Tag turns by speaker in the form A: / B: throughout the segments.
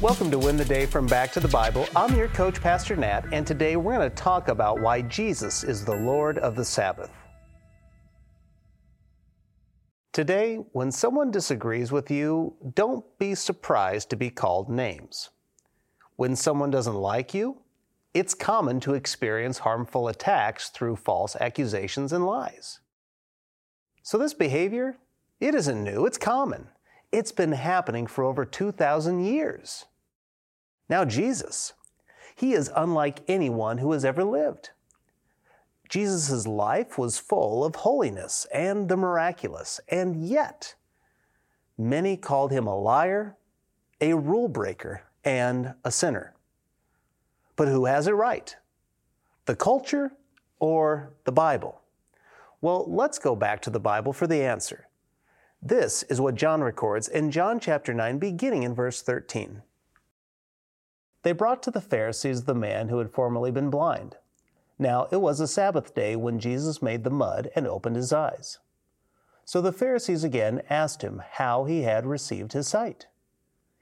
A: Welcome to Win the Day from Back to the Bible. I'm your coach, Pastor Nat, and today we're going to talk about why Jesus is the Lord of the Sabbath. Today, when someone disagrees with you, don't be surprised to be called names. When someone doesn't like you, it's common to experience harmful attacks through false accusations and lies. So, this behavior, it isn't new, it's common. It's been happening for over 2,000 years. Now, Jesus, he is unlike anyone who has ever lived. Jesus' life was full of holiness and the miraculous, and yet many called him a liar, a rule breaker, and a sinner. But who has it right? The culture or the Bible? Well, let's go back to the Bible for the answer. This is what John records in John chapter 9, beginning in verse 13. They brought to the Pharisees the man who had formerly been blind. Now it was a Sabbath day when Jesus made the mud and opened his eyes. So the Pharisees again asked him how he had received his sight.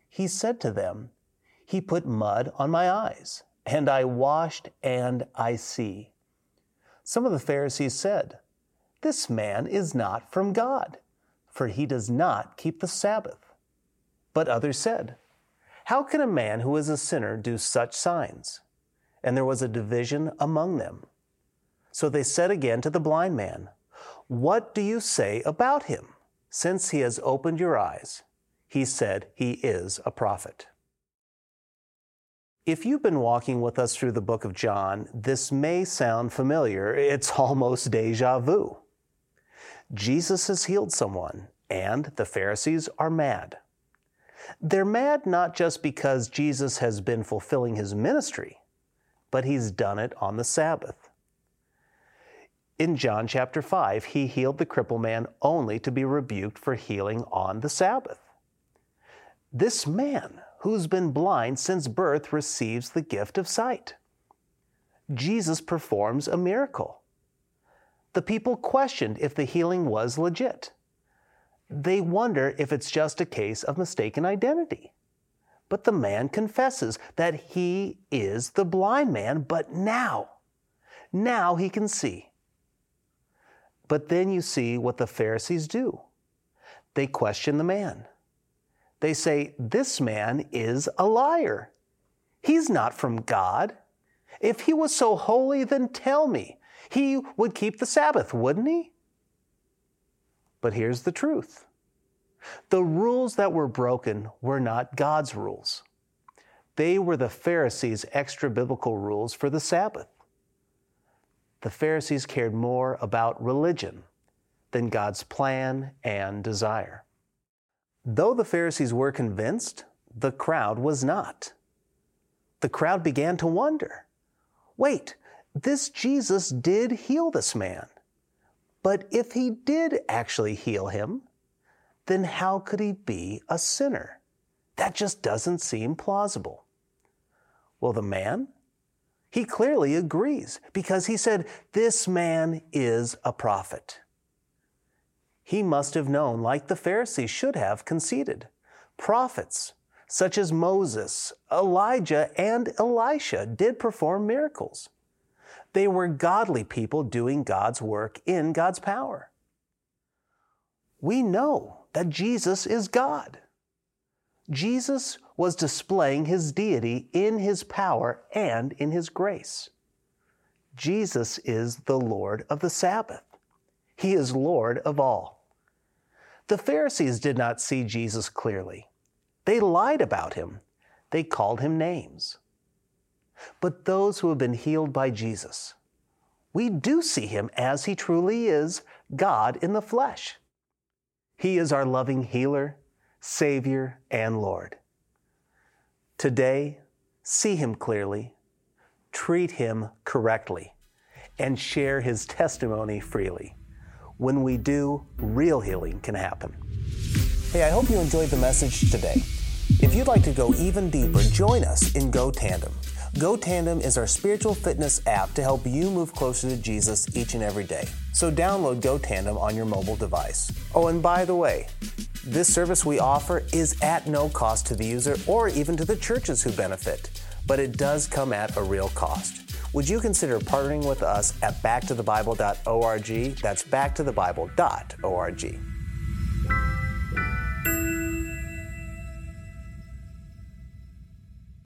A: He said to them, He put mud on my eyes, and I washed, and I see. Some of the Pharisees said, This man is not from God, for he does not keep the Sabbath. But others said, how can a man who is a sinner do such signs? And there was a division among them. So they said again to the blind man, What do you say about him? Since he has opened your eyes, he said he is a prophet. If you've been walking with us through the book of John, this may sound familiar. It's almost deja vu. Jesus has healed someone, and the Pharisees are mad. They're mad not just because Jesus has been fulfilling his ministry, but he's done it on the Sabbath. In John chapter 5, he healed the crippled man only to be rebuked for healing on the Sabbath. This man, who's been blind since birth, receives the gift of sight. Jesus performs a miracle. The people questioned if the healing was legit they wonder if it's just a case of mistaken identity. But the man confesses that he is the blind man, but now, now he can see. But then you see what the Pharisees do. They question the man. They say, This man is a liar. He's not from God. If he was so holy, then tell me. He would keep the Sabbath, wouldn't he? But here's the truth the rules that were broken were not God's rules, they were the Pharisees' extra biblical rules for the Sabbath. The Pharisees cared more about religion than God's plan and desire. Though the Pharisees were convinced, the crowd was not. The crowd began to wonder wait, this Jesus did heal this man. But if he did actually heal him, then how could he be a sinner? That just doesn't seem plausible. Well, the man, he clearly agrees because he said, This man is a prophet. He must have known, like the Pharisees should have conceded, prophets such as Moses, Elijah, and Elisha did perform miracles. They were godly people doing God's work in God's power. We know that Jesus is God. Jesus was displaying his deity in his power and in his grace. Jesus is the Lord of the Sabbath. He is Lord of all. The Pharisees did not see Jesus clearly. They lied about him. They called him names. But those who have been healed by Jesus, we do see him as he truly is God in the flesh. He is our loving healer, Savior, and Lord. Today, see Him clearly, treat Him correctly, and share His testimony freely. When we do, real healing can happen. Hey, I hope you enjoyed the message today. If you'd like to go even deeper, join us in Go Tandem. Go Tandem is our spiritual fitness app to help you move closer to Jesus each and every day. So download Go Tandem on your mobile device. Oh, and by the way, This service we offer is at no cost to the user or even to the churches who benefit, but it does come at a real cost. Would you consider partnering with us at backtothebible.org? That's backtothebible.org.